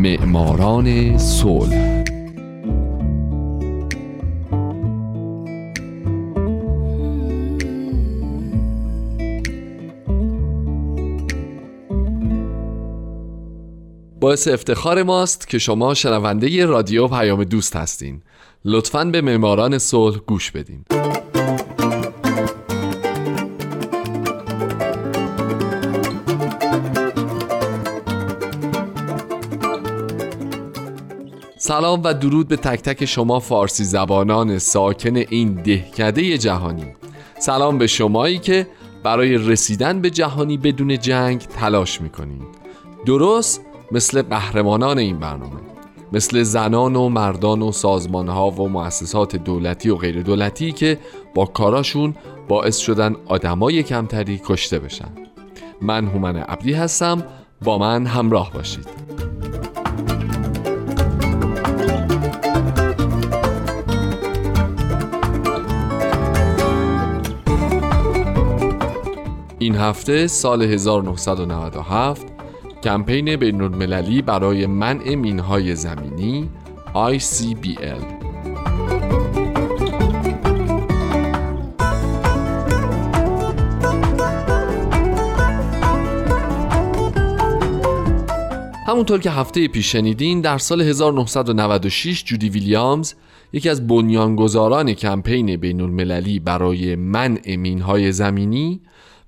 معماران صلح. باعث افتخار ماست که شما شنونده رادیو پیام دوست هستین. لطفا به معماران صلح گوش بدین. سلام و درود به تک تک شما فارسی زبانان ساکن این دهکده جهانی. سلام به شمایی که برای رسیدن به جهانی بدون جنگ تلاش می‌کنید درست مثل قهرمانان این برنامه مثل زنان و مردان و سازمانها و مؤسسات دولتی و غیر دولتی که با کاراشون باعث شدن آدمای کمتری کشته بشن. من هومن عبدی هستم با من همراه باشید. هفته سال 1997 کمپین بین المللی برای منع مینهای زمینی ICBL همونطور که هفته پیش شنیدین در سال 1996 جودی ویلیامز یکی از بنیانگذاران کمپین بین المللی برای منع مینهای زمینی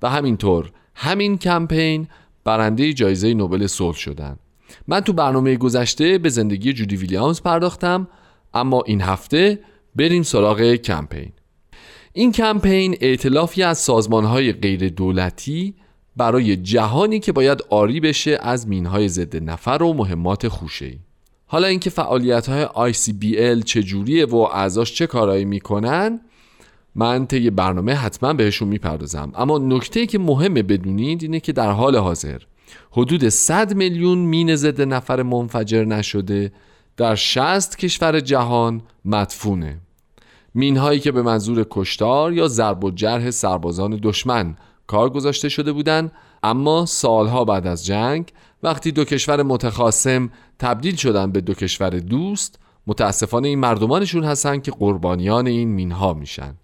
و همینطور همین کمپین برنده جایزه نوبل صلح شدن. من تو برنامه گذشته به زندگی جودی ویلیامز پرداختم اما این هفته بریم سراغ کمپین. این کمپین ائتلافی از سازمانهای غیر دولتی برای جهانی که باید آری بشه از مینهای ضد نفر و مهمات خوشه‌ای حالا اینکه فعالیت های ICBL چجوریه و اعضاش چه کارایی می‌کنن من طی برنامه حتما بهشون می‌پردازم. اما نکته که مهمه بدونید اینه که در حال حاضر حدود 100 میلیون مین ضد نفر منفجر نشده در 60 کشور جهان مدفونه. مین هایی که به منظور کشتار یا ضرب و جرح سربازان دشمن کار گذاشته شده بودند اما سالها بعد از جنگ وقتی دو کشور متخاصم تبدیل شدن به دو کشور دوست متاسفانه این مردمانشون هستن که قربانیان این مینها میشن.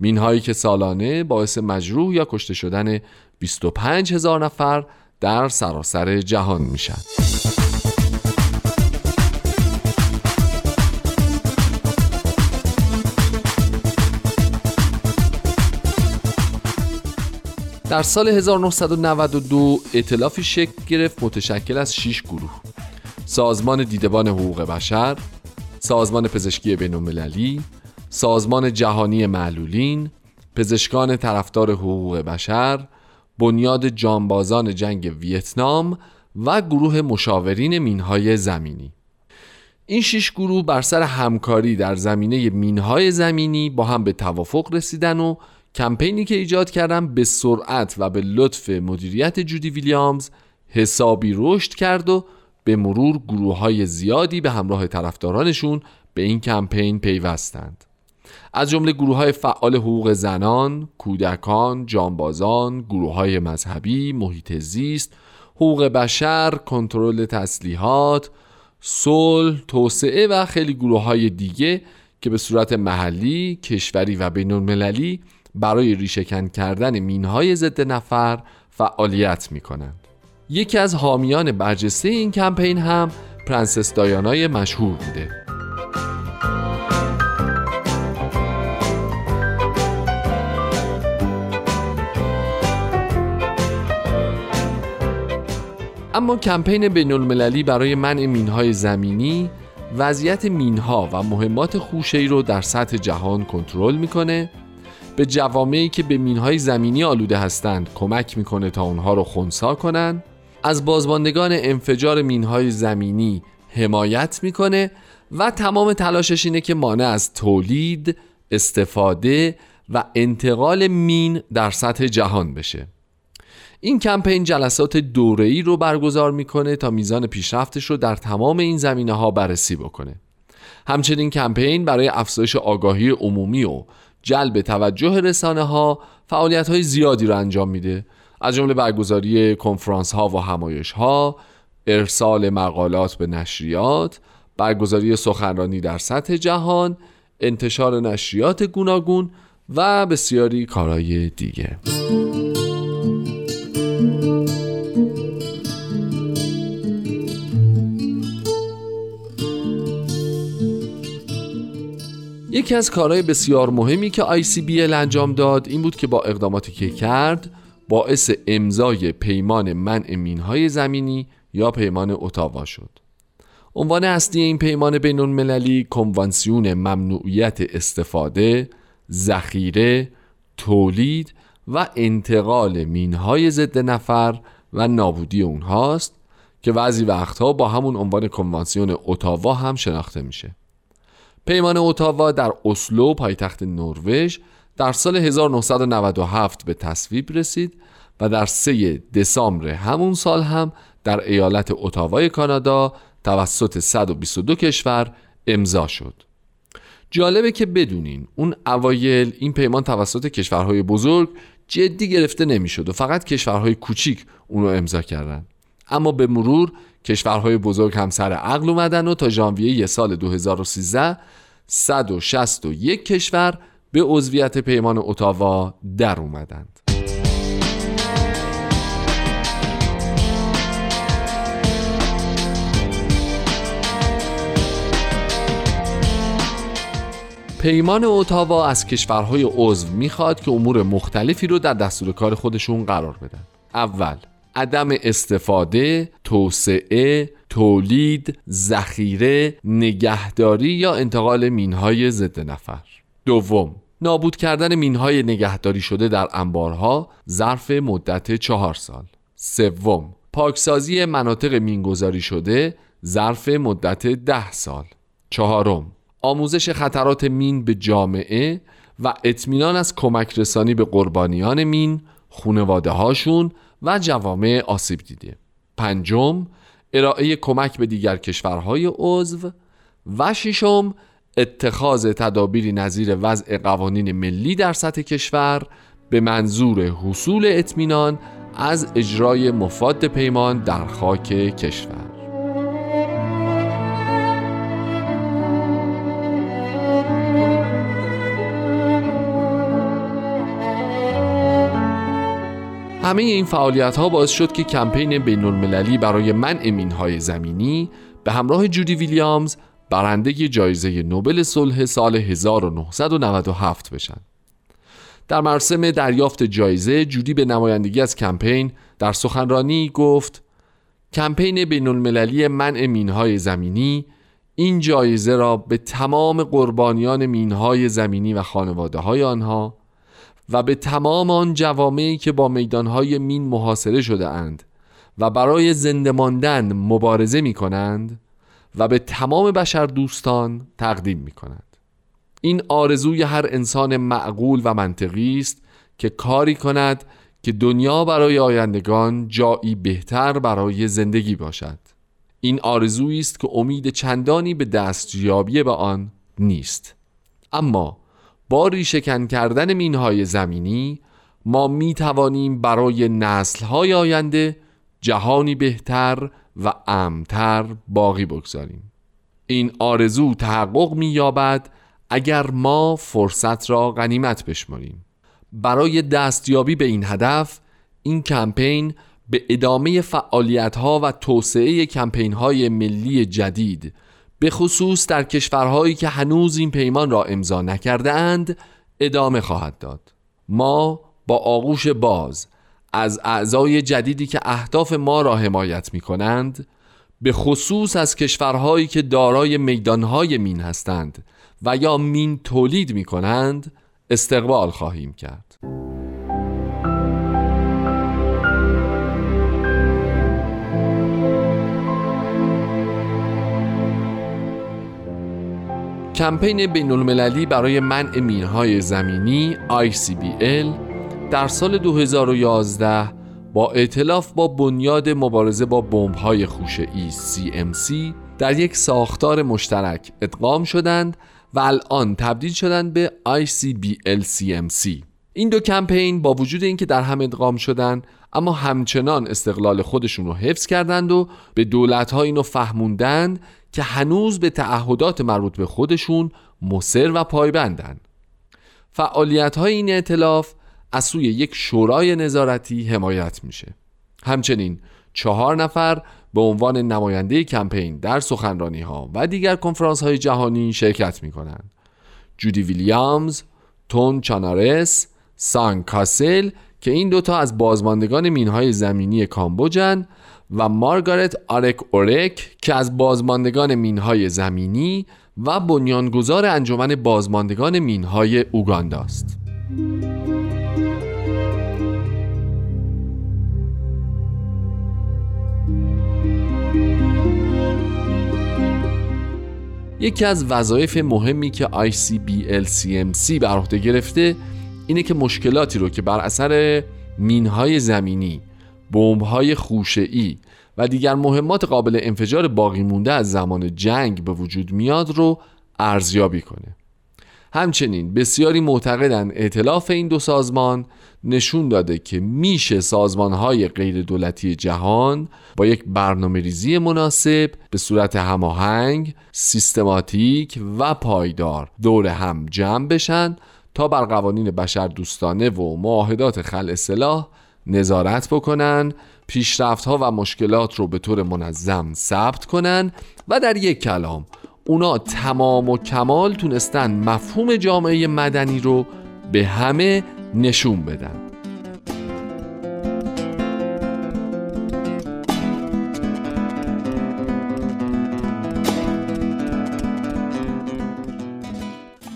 مینهایی که سالانه باعث مجروح یا کشته شدن 25 هزار نفر در سراسر جهان میشن. در سال 1992 اطلافی شکل گرفت متشکل از 6 گروه. سازمان دیدبان حقوق بشر سازمان پزشکی بین المللی سازمان جهانی معلولین پزشکان طرفدار حقوق بشر بنیاد جانبازان جنگ ویتنام و گروه مشاورین مینهای زمینی. این شش گروه بر سر همکاری در زمینه مینهای زمینی با هم به توافق رسیدن و کمپینی که ایجاد کردن به سرعت و به لطف مدیریت جودی ویلیامز حسابی رشد کرد و به مرور گروه های زیادی به همراه طرفدارانشون به این کمپین پیوستند. از جمله گروه های فعال حقوق زنان، کودکان، جانبازان، گروه های مذهبی، محیط زیست، حقوق بشر، کنترل تسلیحات، صلح، توسعه و خیلی گروه های دیگه که به صورت محلی، کشوری و بین المللی برای ریشهکن کردن مینهای ضد نفر فعالیت می کنند. یکی از حامیان برجسته این کمپین هم پرنسس دایانای مشهور بوده اما کمپین بین المللی برای منع مینهای زمینی وضعیت مینها و مهمات خوشه‌ای رو در سطح جهان کنترل می‌کنه. به جوامعی که به مینهای زمینی آلوده هستند کمک می‌کنه تا اونها رو خونسا کنن. از بازماندگان انفجار مینهای زمینی حمایت می‌کنه و تمام تلاشش اینه که مانع از تولید، استفاده و انتقال مین در سطح جهان بشه. این کمپین جلسات دوره‌ای رو برگزار می‌کنه تا میزان پیشرفتش رو در تمام این زمینه ها بررسی بکنه. همچنین کمپین برای افزایش آگاهی عمومی و جلب توجه رسانه ها فعالیت های زیادی رو انجام میده. از جمله برگزاری کنفرانس ها و همایش ها ارسال مقالات به نشریات برگزاری سخنرانی در سطح جهان انتشار نشریات گوناگون و بسیاری کارهای دیگه. یکی از کارهای بسیار مهمی که ICBL انجام داد این بود که با اقداماتی که کرد باعث امضای پیمان منع مینهای زمینی یا پیمان اتاوا شد عنوان اصلی این پیمان بین المللی کنوانسیون ممنوعیت استفاده، ذخیره، تولید و انتقال مینهای ضد نفر و نابودی اونهاست که بعضی وقتها با همون عنوان کنوانسیون اتاوا هم شناخته میشه. پیمان اتاوا در اسلو پایتخت نروژ در سال 1997 به تصویب رسید و در 3 دسامبر همون سال هم در ایالت اتاوای کانادا توسط 122 کشور امضا شد. جالبه که بدونین اون اوایل این پیمان توسط کشورهای بزرگ جدی گرفته نمی‌شد و فقط کشورهای کوچیک اونو امضا کردن اما به مرور کشورهای بزرگ هم سر عقل اومدن و تا ژانویه سال 2013 161 کشور به عضویت پیمان اتاوا در اومدند. پیمان اتاوا از کشورهای عضو می‌خواد که امور مختلفی رو در دستور کار خودشون قرار بدن. اول عدم استفاده، توسعه، تولید، ذخیره، نگهداری یا انتقال مینهای ضد نفر. دوم نابود کردن مینهای نگهداری شده در انبارها ظرف مدت چهار سال. سوم پاکسازی مناطق مینگذاری شده ظرف مدت ده سال. چهارم آموزش خطرات مین به جامعه و اطمینان از کمک رسانی به قربانیان مین خونواده هاشون و جوامع آسیب دیده. پنجم ارائه کمک به دیگر کشورهای عضو. و ششم اتخاذ تدابیری نظیر وضع قوانین ملی در سطح کشور به منظور حصول اطمینان از اجرای مفاد پیمان در خاک کشور. همه این فعالیت ها باعث شد که کمپین بین المللی برای منع مینهای زمینی به همراه جودی ویلیامز برنده جایزه نوبل صلح سال 1997 بشن. در مراسم دریافت جایزه جودی به نمایندگی از کمپین در سخنرانی گفت کمپین بین المللی منع مینهای زمینی این جایزه را به تمام قربانیان مینهای زمینی و خانواده های آنها و به تمام آن جوامعی که با میدانهای مین محاصره شده اند و برای زنده ماندن مبارزه می کنند و به تمام بشر دوستان تقدیم می کنند. این آرزوی هر انسان معقول و منطقی است که کاری کند که دنیا برای آیندگان جایی بهتر برای زندگی باشد. این آرزویی است که امید چندانی به دستیابی به آن نیست. اما با ریشهکن کردن مینهای زمینی ما می توانیم برای نسلهای آینده جهانی بهتر و امتر باقی بگذاریم. این آرزو تحقق می یابد اگر ما فرصت را غنیمت بشماریم. برای دستیابی به این هدف این کمپین به ادامه فعالیت ها و توسعه کمپین های ملی جدید به خصوص در کشورهایی که هنوز این پیمان را امضا نکرده اند ادامه خواهد داد. ما با آغوش باز از اعضای جدیدی که اهداف ما را حمایت می کنند به خصوص از کشورهایی که دارای میدانهای مین هستند و یا مین تولید می کنند استقبال خواهیم کرد. کمپین بین المللی برای منع مینهای زمینی ICBL در سال 2011 با ائتلاف با بنیاد مبارزه با بمب‌های خوشه‌ای CMC در یک ساختار مشترک ادغام شدند و الان تبدیل شدند به ICBL CMC این دو کمپین با وجود اینکه در هم ادغام شدن اما همچنان استقلال خودشون رو حفظ کردند و به دولت اینو فهموندن که هنوز به تعهدات مربوط به خودشون مصر و پایبندن فعالیت های این اعتلاف از سوی یک شورای نظارتی حمایت میشه همچنین چهار نفر به عنوان نماینده کمپین در سخنرانی ها و دیگر کنفرانس های جهانی شرکت می کنند. جودی ویلیامز، تون چانارس، سان کاسل که این دوتا از بازماندگان مینهای زمینی کامبوجن و مارگارت آرک اورک که از بازماندگان مینهای زمینی و بنیانگذار انجمن بازماندگان مینهای اوگاندا است. یکی از وظایف مهمی که ICBLCMC بر عهده گرفته اینه که مشکلاتی رو که بر اثر مینهای زمینی، بمب‌های خوشه‌ای و دیگر مهمات قابل انفجار باقی مونده از زمان جنگ به وجود میاد رو ارزیابی کنه. همچنین بسیاری معتقدند اعتلاف این دو سازمان نشون داده که میشه سازمانهای غیر دولتی جهان با یک برنامه ریزی مناسب به صورت هماهنگ، سیستماتیک و پایدار دور هم جمع بشن تا بر قوانین بشر دوستانه و معاهدات خلع سلاح نظارت بکنن پیشرفت ها و مشکلات رو به طور منظم ثبت کنن و در یک کلام اونا تمام و کمال تونستن مفهوم جامعه مدنی رو به همه نشون بدن.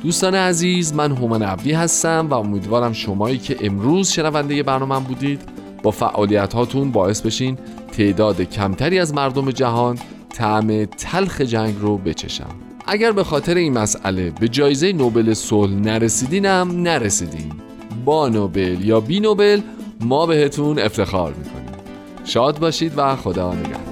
دوستان عزیز من هومن عبدی هستم و امیدوارم شمایی که امروز شنونده برنامه بودید با فعالیت هاتون باعث بشین تعداد کمتری از مردم جهان طعم تلخ جنگ رو بچشم. اگر به خاطر این مسئله به جایزه نوبل صلح نرسیدینم نرسیدین. با نوبل یا بی نوبل ما بهتون افتخار می‌کنیم. شاد باشید و خدا نگهدار.